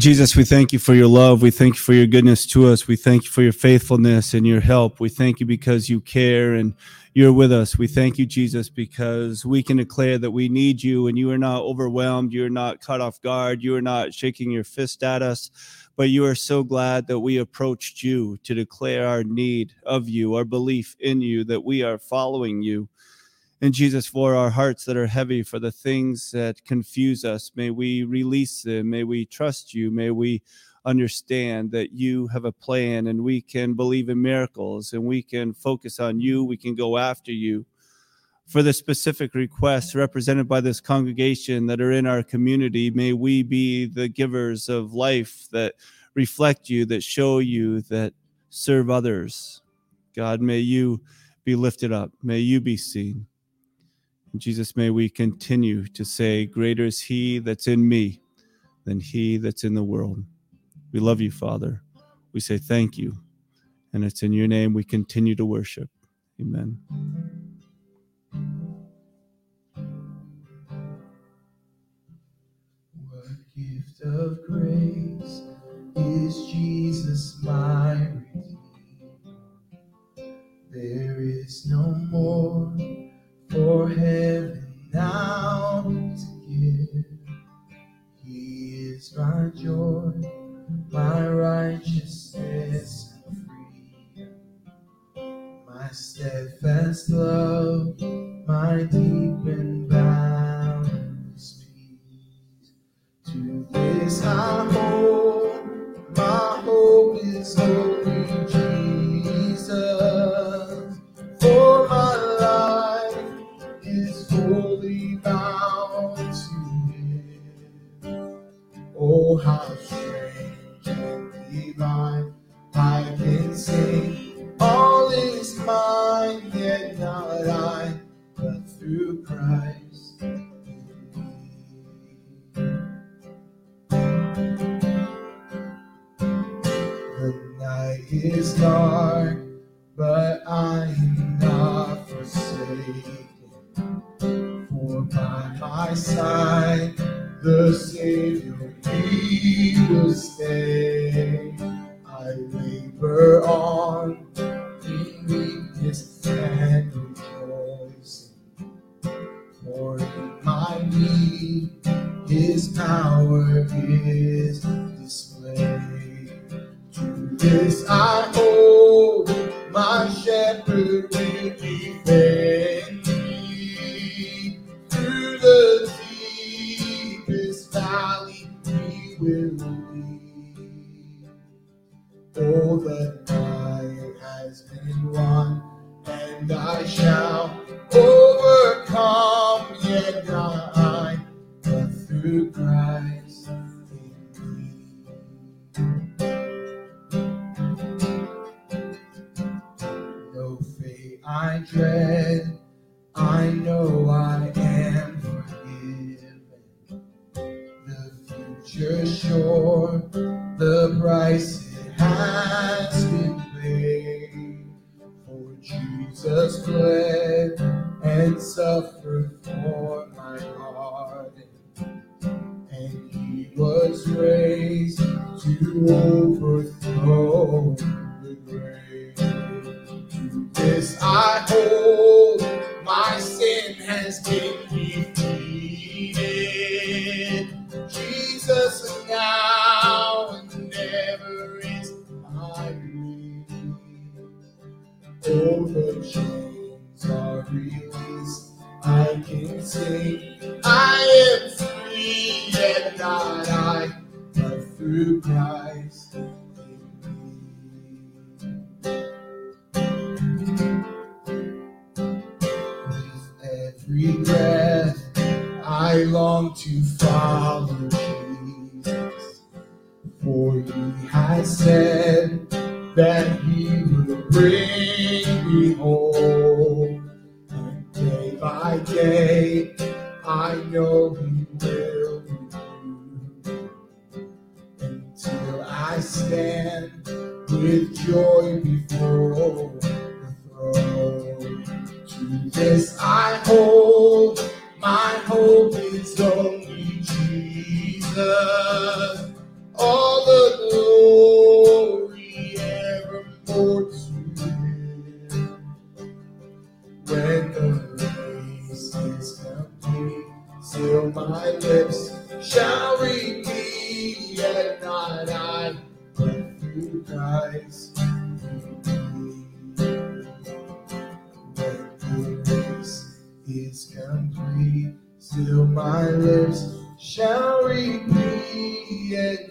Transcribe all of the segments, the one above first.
Jesus, we thank you for your love. We thank you for your goodness to us. We thank you for your faithfulness and your help. We thank you because you care and you're with us. We thank you, Jesus, because we can declare that we need you and you are not overwhelmed. You're not caught off guard. You are not shaking your fist at us, but you are so glad that we approached you to declare our need of you, our belief in you, that we are following you. And Jesus, for our hearts that are heavy, for the things that confuse us, may we release them. May we trust you. May we understand that you have a plan and we can believe in miracles and we can focus on you. We can go after you. For the specific requests represented by this congregation that are in our community, may we be the givers of life that reflect you, that show you, that serve others. God, may you be lifted up. May you be seen. Jesus, may we continue to say, Greater is He that's in me than He that's in the world. We love you, Father. We say thank you. And it's in your name we continue to worship. Amen. What gift of grace is Jesus my Redeemer? There is no more for heaven now to give. He is my joy my righteousness free, my steadfast love, my deep and boundless peace. To this I hold, my hope is only Oh, how through Christ every breath, I long to follow Jesus. For he has said that he will bring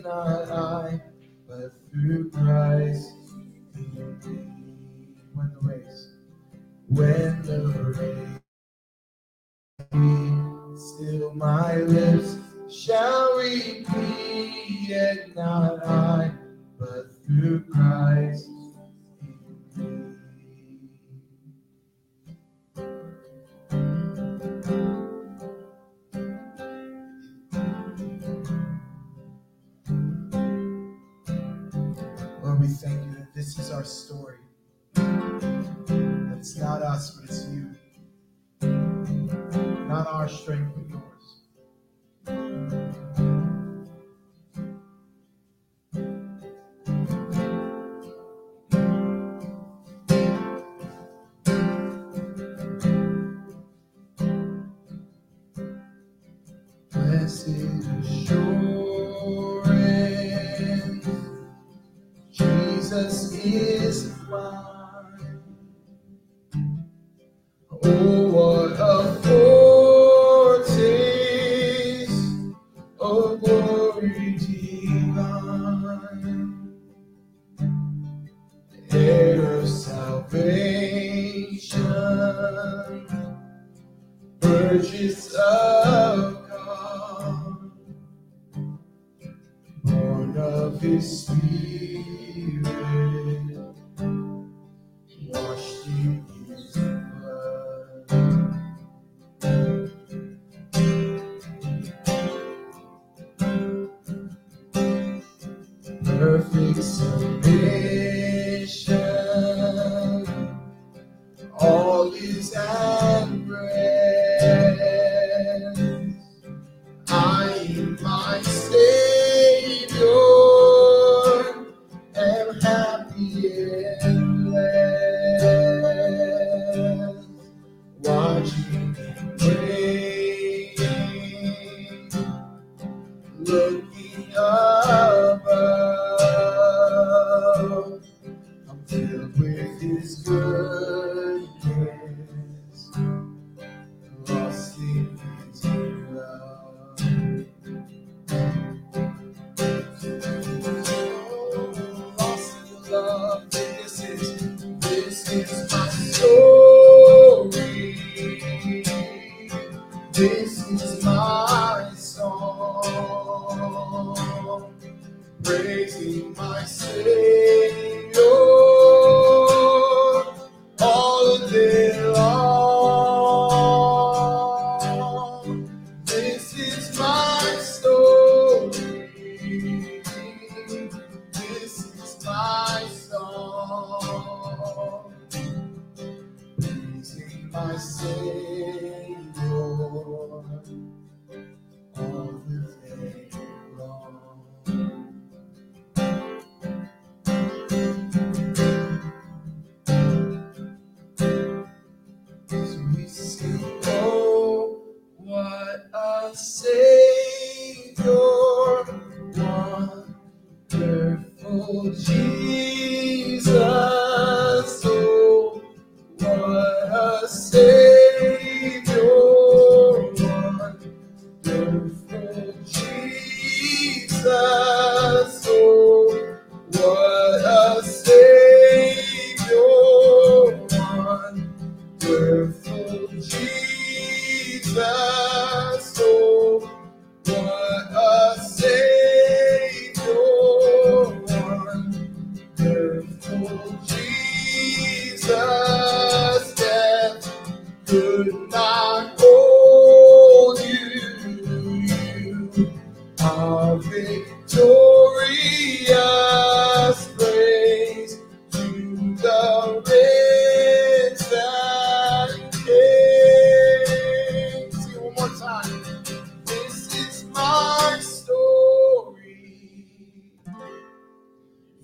not I, but through Christ in me. When the race, when the race, still my lips shall repeat, yet not I, but through Christ. our story. That it's not us, but it's you. Not our strength, Hum. still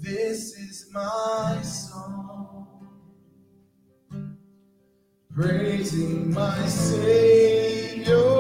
This is my song, praising my Savior.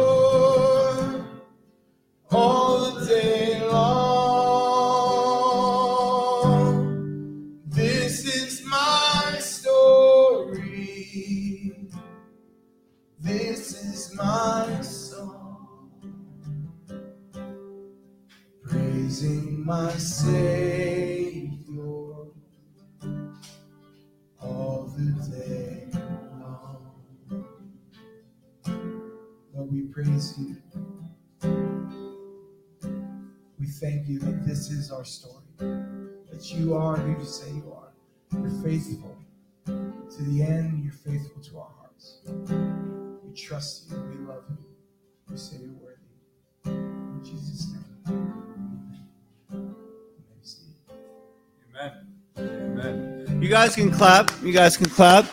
Guys can clap. You guys can clap.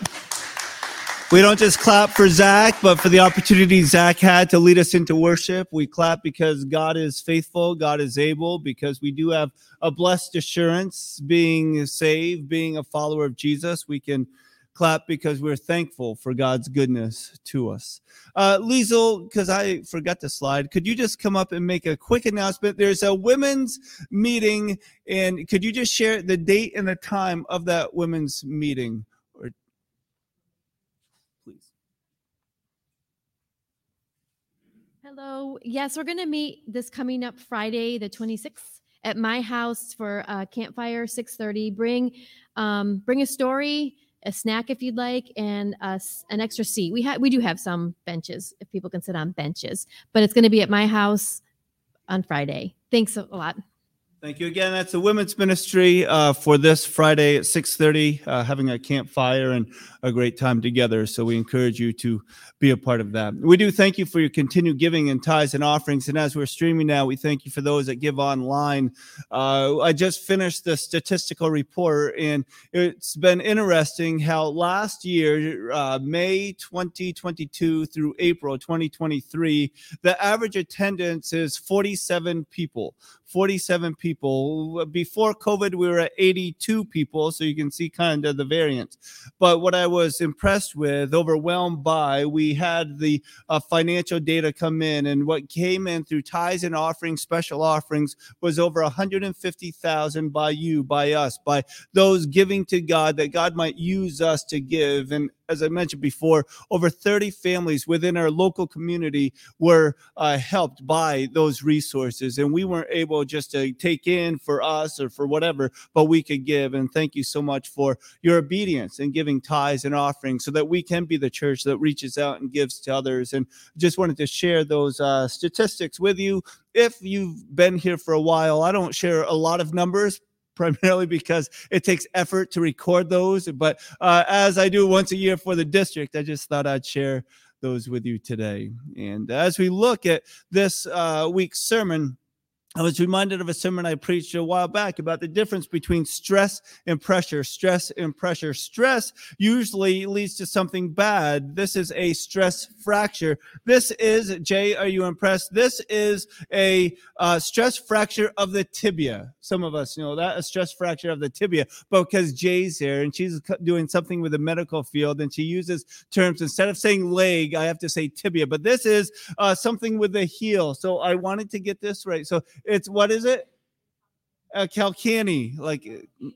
We don't just clap for Zach, but for the opportunity Zach had to lead us into worship. We clap because God is faithful, God is able, because we do have a blessed assurance being saved, being a follower of Jesus. We can clap because we're thankful for God's goodness to us. Uh, Liesel, because I forgot the slide, could you just come up and make a quick announcement? There's a women's meeting, and could you just share the date and the time of that women's meeting? Or please. Hello. Yes, we're going to meet this coming up Friday, the 26th, at my house for uh, campfire 6:30. Bring um, bring a story, a snack if you'd like, and us an extra seat. We have we do have some benches if people can sit on benches, but it's going to be at my house on Friday. Thanks a lot. Thank you again. That's the women's ministry uh, for this Friday at 6:30, uh, having a campfire and a great time together. So we encourage you to be a part of that. We do thank you for your continued giving and tithes and offerings. And as we're streaming now, we thank you for those that give online. Uh, I just finished the statistical report, and it's been interesting how last year, uh, May 2022 through April 2023, the average attendance is 47 people. 47 people. Before COVID, we were at 82 people. So you can see kind of the variance. But what I was impressed with, overwhelmed by, we had the uh, financial data come in, and what came in through tithes and offerings, special offerings, was over 150,000 by you, by us, by those giving to God that God might use us to give. And as I mentioned before, over 30 families within our local community were uh, helped by those resources. And we weren't able just to take in for us or for whatever, but we could give. And thank you so much for your obedience and giving tithes and offerings so that we can be the church that reaches out and gives to others. And just wanted to share those uh, statistics with you. If you've been here for a while, I don't share a lot of numbers primarily because it takes effort to record those. But uh, as I do once a year for the district, I just thought I'd share those with you today. And as we look at this uh, week's sermon, I was reminded of a sermon I preached a while back about the difference between stress and pressure. Stress and pressure. Stress usually leads to something bad. This is a stress fracture. This is, Jay, are you impressed? This is a uh, stress fracture of the tibia. Some of us know that, a stress fracture of the tibia. But because Jay's here and she's doing something with the medical field and she uses terms, instead of saying leg, I have to say tibia. But this is uh, something with the heel. So I wanted to get this right. So it's what is it? a calcani, like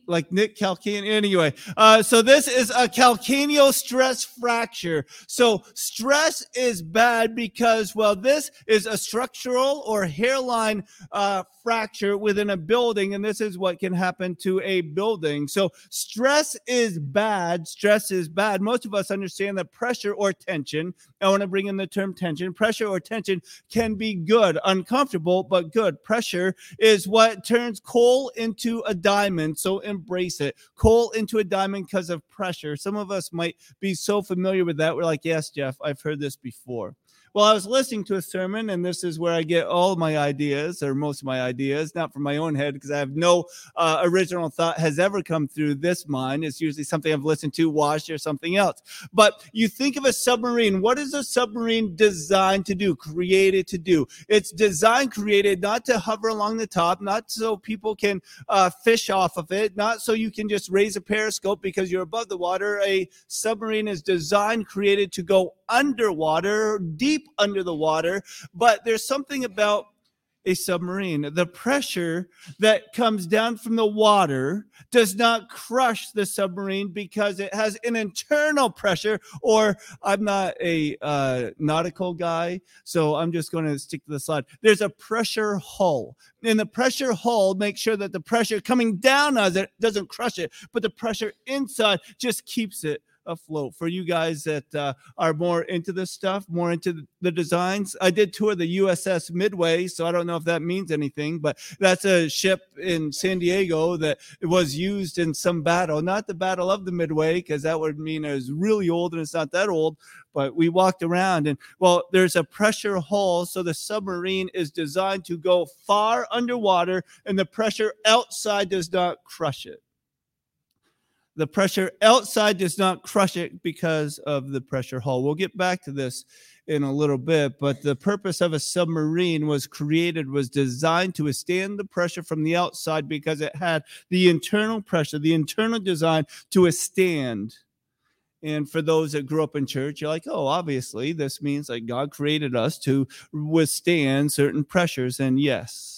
like Nick Calcani. Anyway, uh, so this is a calcaneal stress fracture. So stress is bad because well, this is a structural or hairline uh, fracture within a building, and this is what can happen to a building. So stress is bad. Stress is bad. Most of us understand that pressure or tension. I want to bring in the term tension. Pressure or tension can be good, uncomfortable, but good. Pressure is what turns coal into a diamond. So embrace it. Coal into a diamond because of pressure. Some of us might be so familiar with that. We're like, yes, Jeff, I've heard this before. Well, I was listening to a sermon, and this is where I get all my ideas, or most of my ideas, not from my own head, because I have no uh, original thought has ever come through this mind. It's usually something I've listened to, watched, or something else. But you think of a submarine. What is a submarine designed to do, created to do? It's designed, created not to hover along the top, not so people can uh, fish off of it, not so you can just raise a periscope because you're above the water. A submarine is designed, created to go underwater, deep under the water. But there's something about a submarine. The pressure that comes down from the water does not crush the submarine because it has an internal pressure. Or I'm not a uh, nautical guy, so I'm just going to stick to the slide. There's a pressure hull, and the pressure hull makes sure that the pressure coming down as it doesn't crush it, but the pressure inside just keeps it afloat. For you guys that uh, are more into this stuff, more into the designs, I did tour the USS Midway, so I don't know if that means anything, but that's a ship in San Diego that was used in some battle, not the Battle of the Midway, because that would mean it was really old and it's not that old. But we walked around and well, there's a pressure hull, so the submarine is designed to go far underwater, and the pressure outside does not crush it the pressure outside does not crush it because of the pressure hull. We'll get back to this in a little bit, but the purpose of a submarine was created, was designed to withstand the pressure from the outside because it had the internal pressure, the internal design to withstand. And for those that grew up in church, you're like, oh, obviously, this means like God created us to withstand certain pressures. And yes,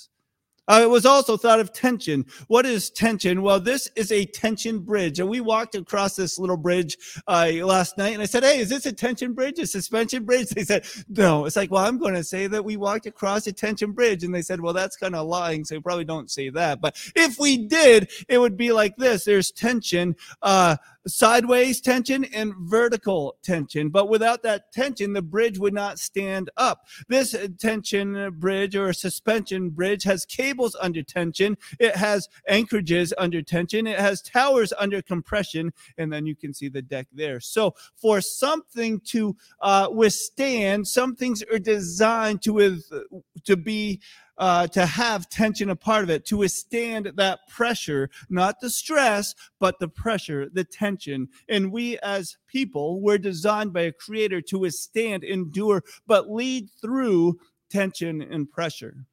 uh, it was also thought of tension. What is tension? Well, this is a tension bridge. And we walked across this little bridge uh, last night and I said, Hey, is this a tension bridge, a suspension bridge? They said, No. It's like, Well, I'm going to say that we walked across a tension bridge. And they said, Well, that's kind of lying. So you probably don't say that. But if we did, it would be like this there's tension. Uh, sideways tension and vertical tension. But without that tension, the bridge would not stand up. This tension bridge or suspension bridge has cables under tension. It has anchorages under tension. It has towers under compression. And then you can see the deck there. So for something to uh, withstand, some things are designed to, with, to be uh, to have tension a part of it, to withstand that pressure, not the stress, but the pressure, the tension. And we as people were designed by a creator to withstand, endure, but lead through tension and pressure.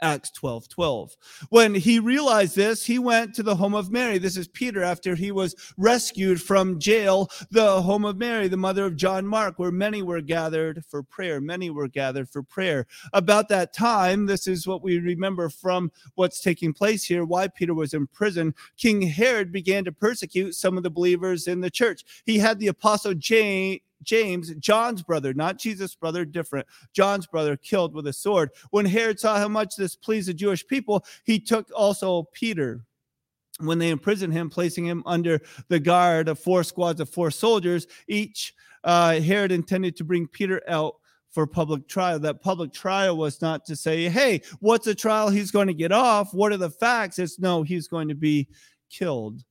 Acts 12 12. When he realized this, he went to the home of Mary. This is Peter after he was rescued from jail, the home of Mary, the mother of John Mark, where many were gathered for prayer. Many were gathered for prayer. About that time, this is what we remember from what's taking place here, why Peter was in prison. King Herod began to persecute some of the believers in the church. He had the apostle James James, John's brother, not Jesus' brother, different, John's brother, killed with a sword. When Herod saw how much this pleased the Jewish people, he took also Peter. When they imprisoned him, placing him under the guard of four squads of four soldiers, each uh, Herod intended to bring Peter out for public trial. That public trial was not to say, hey, what's a trial he's going to get off? What are the facts? It's no, he's going to be killed.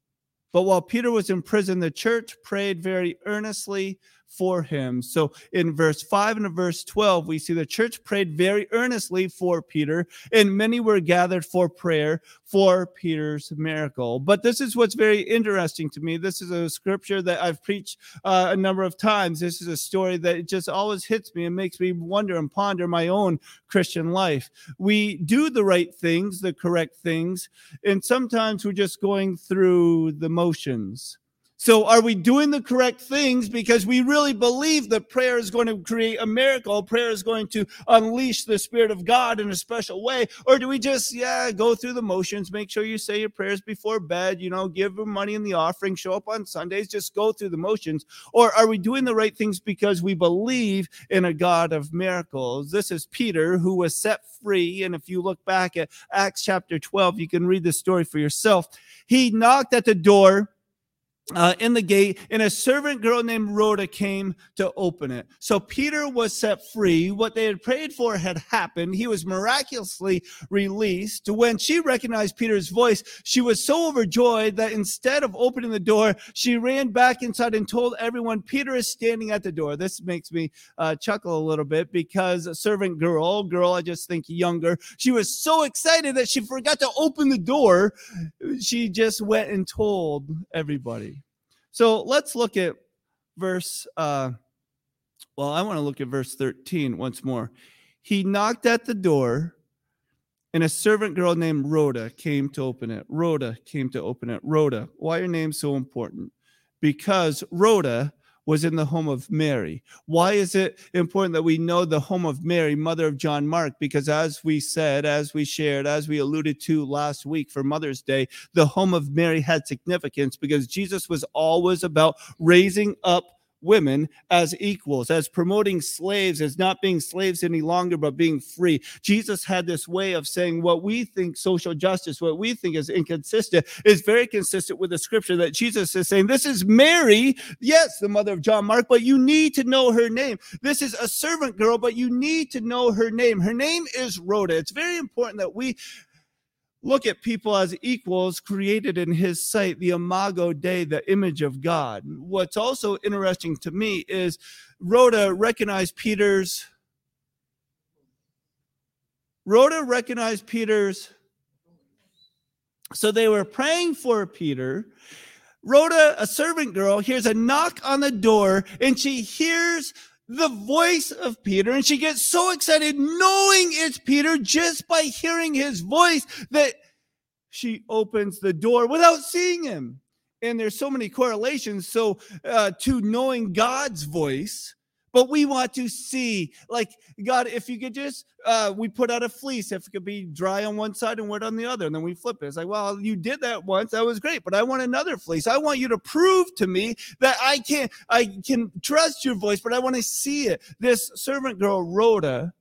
But while Peter was in prison, the church prayed very earnestly for him. So in verse 5 and verse 12, we see the church prayed very earnestly for Peter, and many were gathered for prayer for Peter's miracle. But this is what's very interesting to me. This is a scripture that I've preached uh, a number of times. This is a story that just always hits me and makes me wonder and ponder my own Christian life. We do the right things, the correct things, and sometimes we're just going through the motions. So, are we doing the correct things because we really believe that prayer is going to create a miracle? Prayer is going to unleash the Spirit of God in a special way? Or do we just, yeah, go through the motions, make sure you say your prayers before bed, you know, give them money in the offering, show up on Sundays, just go through the motions? Or are we doing the right things because we believe in a God of miracles? This is Peter who was set free. And if you look back at Acts chapter 12, you can read the story for yourself. He knocked at the door uh, in the gate, and a servant girl named Rhoda came to open it. So Peter was set free. What they had prayed for had happened. He was miraculously released. When she recognized Peter's voice, she was so overjoyed that instead of opening the door, she ran back inside and told everyone, Peter is standing at the door. This makes me uh, chuckle a little bit because a servant girl, girl, I just think younger, she was so excited that she forgot to open the door. She just went and told everybody. So let's look at verse, uh, well, I want to look at verse 13 once more. He knocked at the door, and a servant girl named Rhoda came to open it. Rhoda came to open it. Rhoda, why are names so important? Because Rhoda was in the home of Mary. Why is it important that we know the home of Mary, mother of John Mark? Because as we said, as we shared, as we alluded to last week for Mother's Day, the home of Mary had significance because Jesus was always about raising up women as equals, as promoting slaves, as not being slaves any longer, but being free. Jesus had this way of saying what we think social justice, what we think is inconsistent, is very consistent with the scripture that Jesus is saying, This is Mary, yes, the mother of John Mark, but you need to know her name. This is a servant girl, but you need to know her name. Her name is Rhoda. It's very important that we look at people as equals created in his sight, the imago Dei, the image of God. What's also interesting to me is Rhoda recognized Peter's. Rhoda recognized Peter's. So they were praying for Peter. Rhoda, a servant girl, hears a knock on the door and she hears the voice of Peter and she gets so excited knowing it's Peter just by hearing his voice that she opens the door without seeing him. And there's so many correlations. So, uh, to knowing God's voice, but we want to see like god if you could just uh we put out a fleece if it could be dry on one side and wet on the other and then we flip it. It's like well you did that once that was great but i want another fleece. I want you to prove to me that i can i can trust your voice but i want to see it. This servant girl rhoda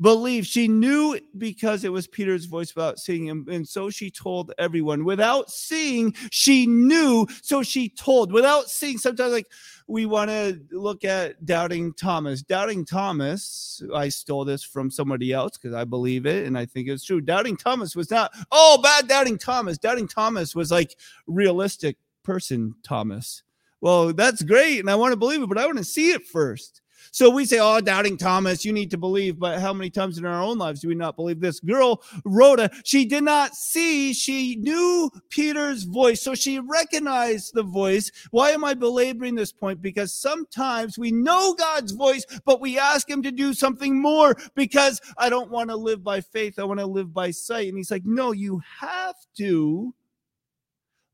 believed she knew because it was peter's voice without seeing him and so she told everyone without seeing she knew so she told without seeing sometimes like we want to look at doubting Thomas. Doubting Thomas, I stole this from somebody else because I believe it and I think it's true. Doubting Thomas was not, oh, bad doubting Thomas. Doubting Thomas was like realistic person Thomas. Well, that's great and I want to believe it, but I want to see it first. So we say, Oh, doubting Thomas, you need to believe. But how many times in our own lives do we not believe this? Girl, Rhoda, she did not see, she knew Peter's voice. So she recognized the voice. Why am I belaboring this point? Because sometimes we know God's voice, but we ask him to do something more because I don't want to live by faith. I want to live by sight. And he's like, No, you have to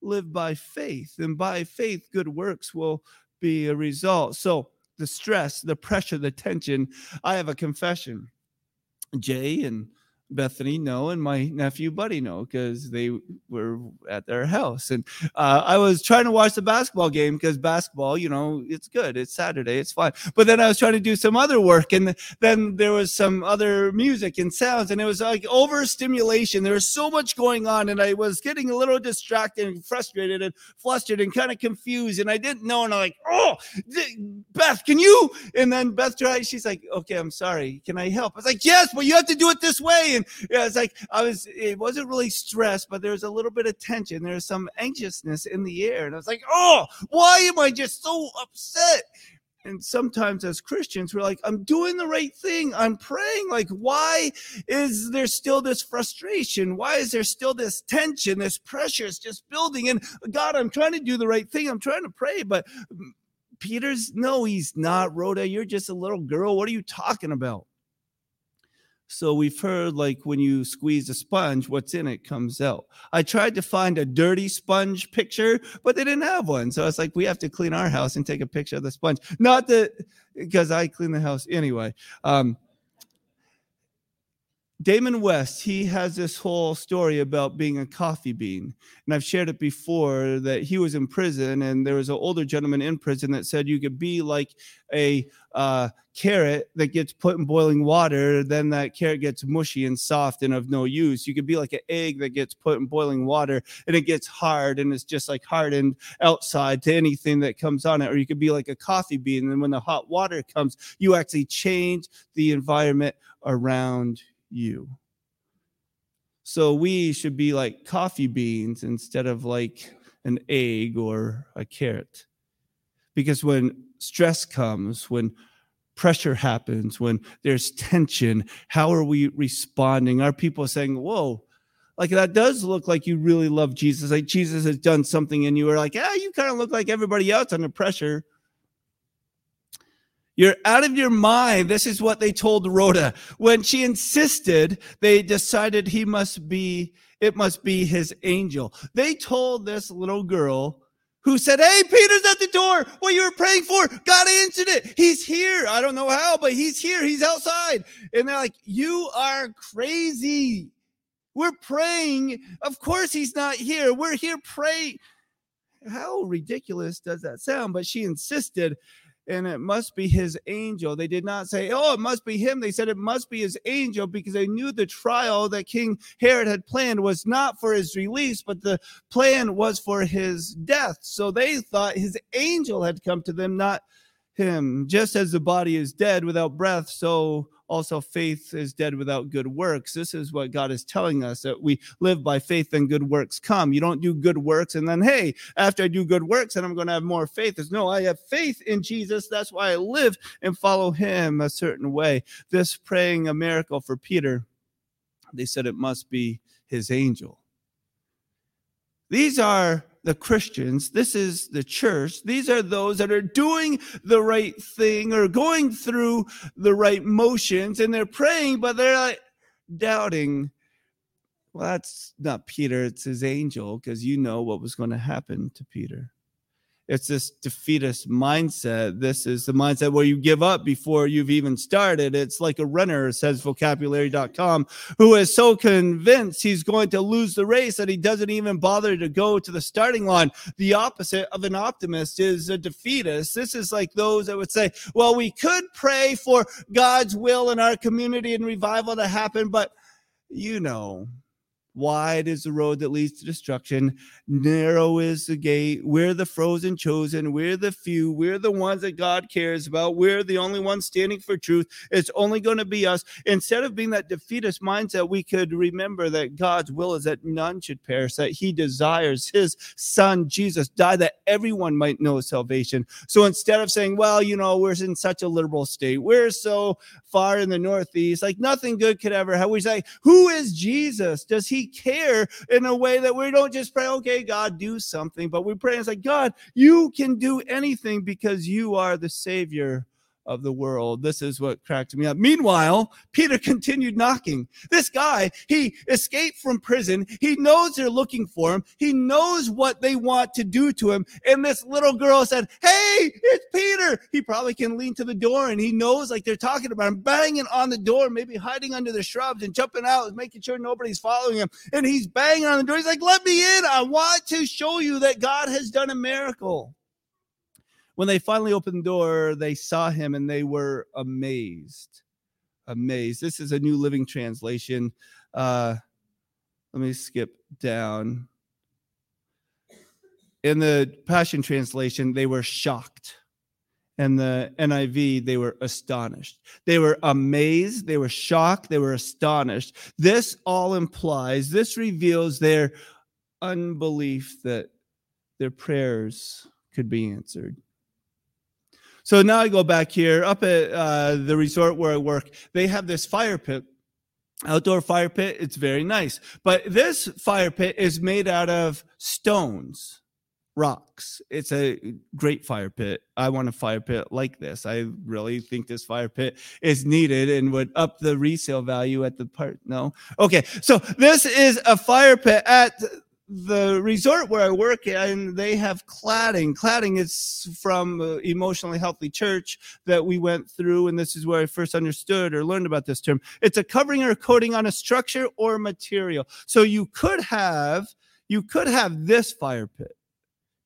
live by faith. And by faith, good works will be a result. So, the stress, the pressure, the tension, I have a confession. Jay and Bethany know and my nephew Buddy know because they were at their house. And uh, I was trying to watch the basketball game because basketball, you know, it's good. It's Saturday. It's fine. But then I was trying to do some other work and then there was some other music and sounds and it was like overstimulation. There was so much going on and I was getting a little distracted and frustrated and flustered and kind of confused. And I didn't know. And I'm like, oh, Beth, can you? And then Beth tried, she's like, okay, I'm sorry. Can I help? I was like, yes, but you have to do it this way. Yeah, it's like I was. It wasn't really stress, but there was a little bit of tension. There was some anxiousness in the air, and I was like, "Oh, why am I just so upset?" And sometimes as Christians, we're like, I'm doing the right thing. I'm praying. Like, why is there still this frustration? Why is there still this tension, this pressure is just building? And God, I'm trying to do the right thing. I'm trying to pray. But Peter's, no, he's not. Rhoda, you're just a little girl. What are you talking about? So we've heard like when you squeeze a sponge, what's in it comes out. I tried to find a dirty sponge picture, but they didn't have one. So I was like, we have to clean our house and take a picture of the sponge. Not that because I clean the house anyway. Um, Damon West, he has this whole story about being a coffee bean. And I've shared it before that he was in prison, and there was an older gentleman in prison that said you could be like a uh, carrot that gets put in boiling water, then that carrot gets mushy and soft and of no use. You could be like an egg that gets put in boiling water and it gets hard and it's just like hardened outside to anything that comes on it. Or you could be like a coffee bean, and when the hot water comes, you actually change the environment around you. So we should be like coffee beans instead of like an egg or a carrot. Because when stress comes, when pressure happens, when there's tension, how are we responding? Are people saying, Whoa, like that does look like you really love Jesus? Like Jesus has done something and you are like, Yeah, you kind of look like everybody else under pressure. You're out of your mind. This is what they told Rhoda. When she insisted, they decided he must be, it must be his angel. They told this little girl who said, Hey, Peter's at the door. What you were praying for, God answered it. He's here. I don't know how, but he's here. He's outside. And they're like, You are crazy. We're praying. Of course, he's not here. We're here praying. how ridiculous does that sound? But she insisted, and it must be his angel. They did not say, Oh, it must be him. They said it must be his angel because they knew the trial that King Herod had planned was not for his release, but the plan was for his death. So they thought his angel had come to them, not him. Just as the body is dead without breath, so also faith is dead without good works. This is what God is telling us that we live by faith and good works come. You don't do good works and then, hey, after I do good works, and I'm going to have more faith. It's no, I have faith in Jesus. That's why I live and follow him a certain way. This praying a miracle for Peter, they said it must be his angel. These are the Christians, this is the church. These are those that are doing the right thing or going through the right motions and they're praying, but they're like doubting. Well, that's not Peter, it's his angel, because you know what was going to happen to Peter. It's this defeatist mindset. This is the mindset where you give up before you've even started. It's like a runner, says vocabulary.com, who is so convinced he's going to lose the race that he doesn't even bother to go to the starting line. The opposite of an optimist is a defeatist. This is like those that would say, well, we could pray for God's will in our community and revival to happen, but you know, Wide is the road that leads to destruction. Narrow is the gate. We're the frozen chosen. We're the few. We're the ones that God cares about. We're the only ones standing for truth. It's only going to be us. Instead of being that defeatist mindset, we could remember that God's will is that none should perish, that He desires His Son, Jesus, die that everyone might know salvation. So instead of saying, well, you know, we're in such a liberal state, we're so far in the Northeast, like nothing good could ever happen, we say, who is Jesus? Does He care in a way that we don't just pray, okay, God, do something, but we pray and say, God, you can do anything because you are the Savior of the world. This is what cracked me up. Meanwhile, Peter continued knocking. This guy, he escaped from prison. He knows they're looking for him. He knows what they want to do to him. And this little girl said, Hey, it's Peter. He probably can lean to the door and he knows like they're talking about him, banging on the door, maybe hiding under the shrubs and jumping out, making sure nobody's following him. And he's banging on the door. He's like, Let me in. I want to show you that God has done a miracle when they finally opened the door, they saw him and they were amazed. Amazed. This is a New Living Translation. Uh, let me skip down. In the Passion Translation, they were shocked. And the NIV, they were astonished. They were amazed. They were shocked. They were astonished. This all implies, this reveals their unbelief that their prayers could be answered. So now I go back here up at uh, the resort where I work. They have this fire pit, outdoor fire pit. It's very nice. But this fire pit is made out of stones, rocks. It's a great fire pit. I want a fire pit like this. I really think this fire pit is needed and would up the resale value at the part. No. Okay. So this is a fire pit at the resort where I work and they have cladding. Cladding is from Emotionally Healthy Church that we went through, and this is where I first understood or learned about this term. It's a covering or coating on a structure or material. So you could have you could have this fire pit.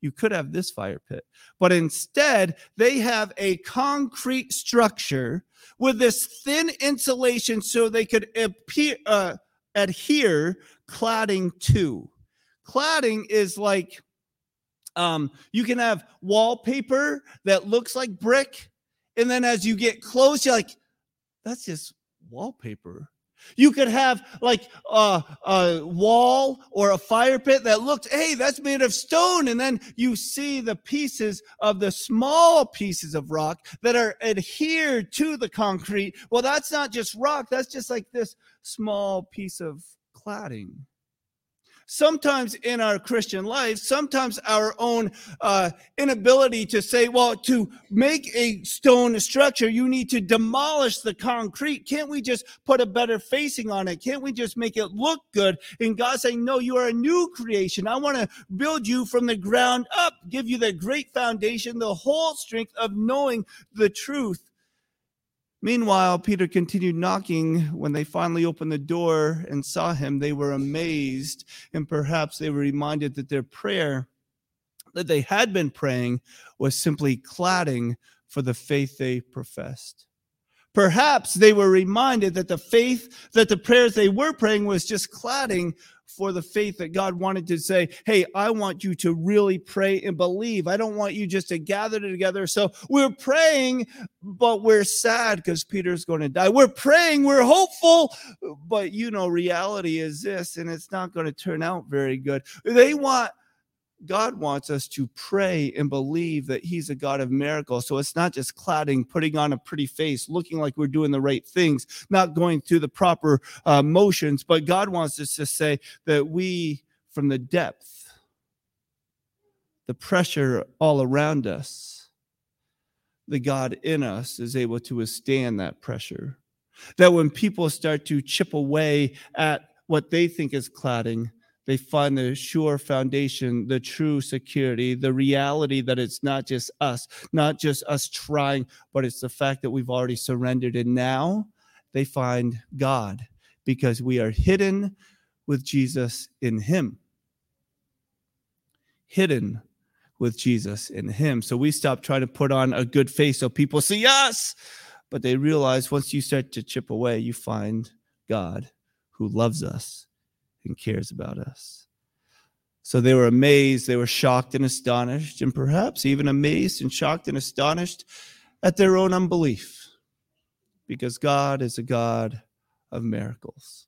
You could have this fire pit, but instead they have a concrete structure with this thin insulation so they could appear, uh, adhere cladding to cladding is like um, you can have wallpaper that looks like brick, and then as you get close, you're like, that's just wallpaper. You could have like a, a, wall or a fire pit that looked, hey, that's made of stone. And then you see the pieces of the small pieces of rock that are adhered to the concrete. Well, that's not just rock, that's just like this small piece of cladding sometimes in our Christian life, sometimes our own uh, inability to say, well, to make a stone structure, you need to demolish the concrete. Can't we just put a better facing on it? Can't we just make it look good? And God saying, no, you are a new creation. I want to build you from the ground up, give you the great foundation, the whole strength of knowing the truth Meanwhile, Peter continued knocking. When they finally opened the door and saw him, they were amazed, and perhaps they were reminded that their prayer that they had been praying was simply cladding for the faith they professed. Perhaps they were reminded that the faith, that the prayers they were praying was just cladding for the faith that God wanted to say, Hey, I want you to really pray and believe. I don't want you just to gather together. So we're praying, but we're sad because Peter's going to die. We're praying, we're hopeful, but you know, reality is this, and it's not going to turn out very good. They want God wants us to pray and believe that He's a God of miracles. So it's not just cladding, putting on a pretty face, looking like we're doing the right things, not going through the proper uh, motions, but God wants us to say that we, from the depth, the pressure all around us, the God in us is able to withstand that pressure. That when people start to chip away at what they think is cladding, they find the sure foundation, the true security, the reality that it's not just us, not just us trying, but it's the fact that we've already surrendered. And now they find God because we are hidden with Jesus in Him. Hidden with Jesus in Him. So we stop trying to put on a good face so people see us, but they realize once you start to chip away, you find God who loves us and cares about us. So they were amazed, they were shocked and astonished, and perhaps even amazed and shocked and astonished at their own unbelief, because God is a God of miracles.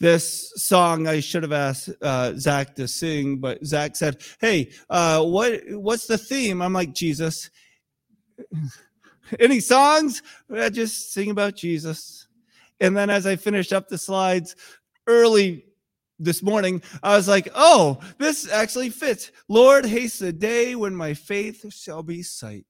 This song I should have asked uh, Zach to sing, but Zach said, "Hey, uh, what what's the theme?" I'm like, "Jesus." Any songs? I just sing about Jesus. And then as I finished up the slides, early this morning, I was like, oh, this actually fits. Lord, haste the day when my faith shall be sight.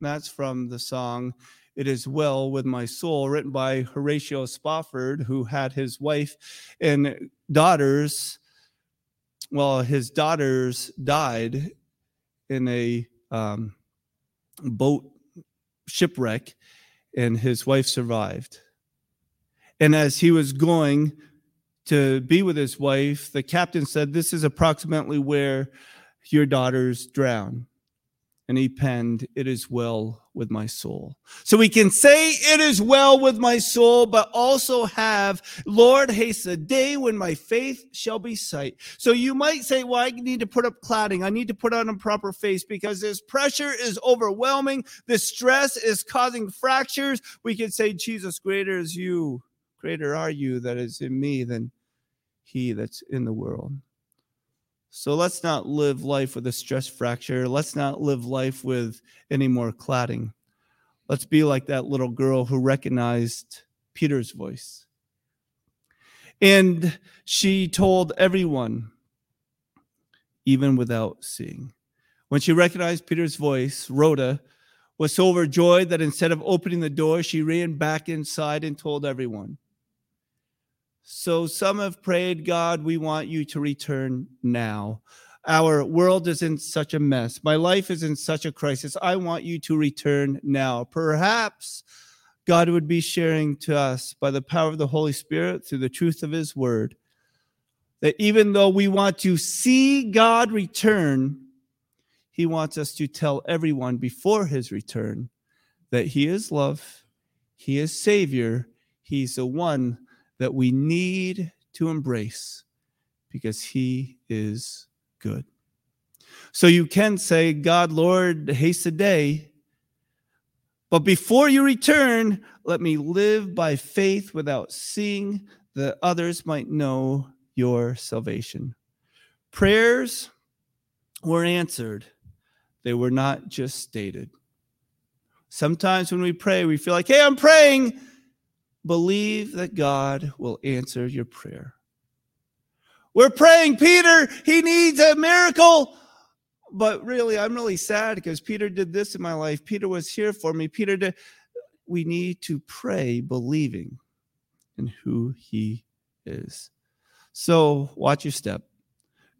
That's from the song It Is Well With My Soul, written by Horatio Spafford, who had his wife and daughters. Well, his daughters died in a um, boat shipwreck, and his wife survived. And as he was going to be with his wife, the captain said, This is approximately where your daughters drown. And he penned, It is well with my soul. So we can say, It is well with my soul, but also have, Lord, haste the day when my faith shall be sight. So you might say, Well, I need to put up cladding. I need to put on a proper face because this pressure is overwhelming. This stress is causing fractures. We can say, Jesus, greater is you. Greater are you that is in me than he that's in the world. So let's not live life with a stress fracture. Let's not live life with any more cladding. Let's be like that little girl who recognized Peter's voice. And she told everyone, even without seeing. When she recognized Peter's voice, Rhoda was so overjoyed that instead of opening the door, she ran back inside and told everyone. So some have prayed, God, we want you to return now. Our world is in such a mess. My life is in such a crisis. I want you to return now. Perhaps God would be sharing to us by the power of the Holy Spirit through the truth of his word that even though we want to see God return, he wants us to tell everyone before his return that he is love, he is Savior, he's the one that we need to embrace because he is good. So you can say, God, Lord, haste the day. But before you return, let me live by faith without seeing that others might know your salvation. Prayers were answered, they were not just stated. Sometimes when we pray, we feel like, hey, I'm praying, believe that God will answer your prayer. We're praying, Peter, he needs a miracle. But really, I'm really sad because Peter did this in my life. Peter was here for me. Peter did. We need to pray believing in who he is. So watch your step.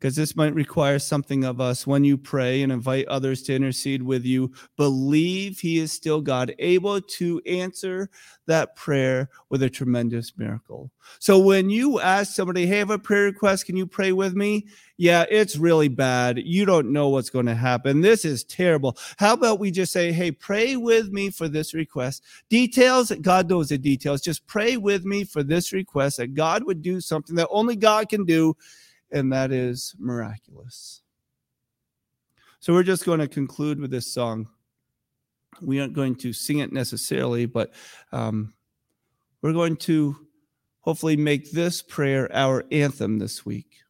Because this might require something of us when you pray and invite others to intercede with you. Believe He is still God, able to answer that prayer with a tremendous miracle. So when you ask somebody, Hey, I have a prayer request, can you pray with me? Yeah, it's really bad. You don't know what's going to happen. This is terrible. How about we just say, Hey, pray with me for this request? Details, God knows the details. Just pray with me for this request that God would do something that only God can do and that is miraculous. So we're just going to conclude with this song. We aren't going to sing it necessarily, but um, we're going to hopefully make this prayer our anthem this week.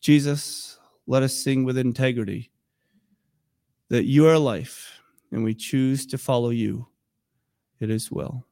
Jesus, let us sing with integrity that you are life and we choose to follow you. It is well.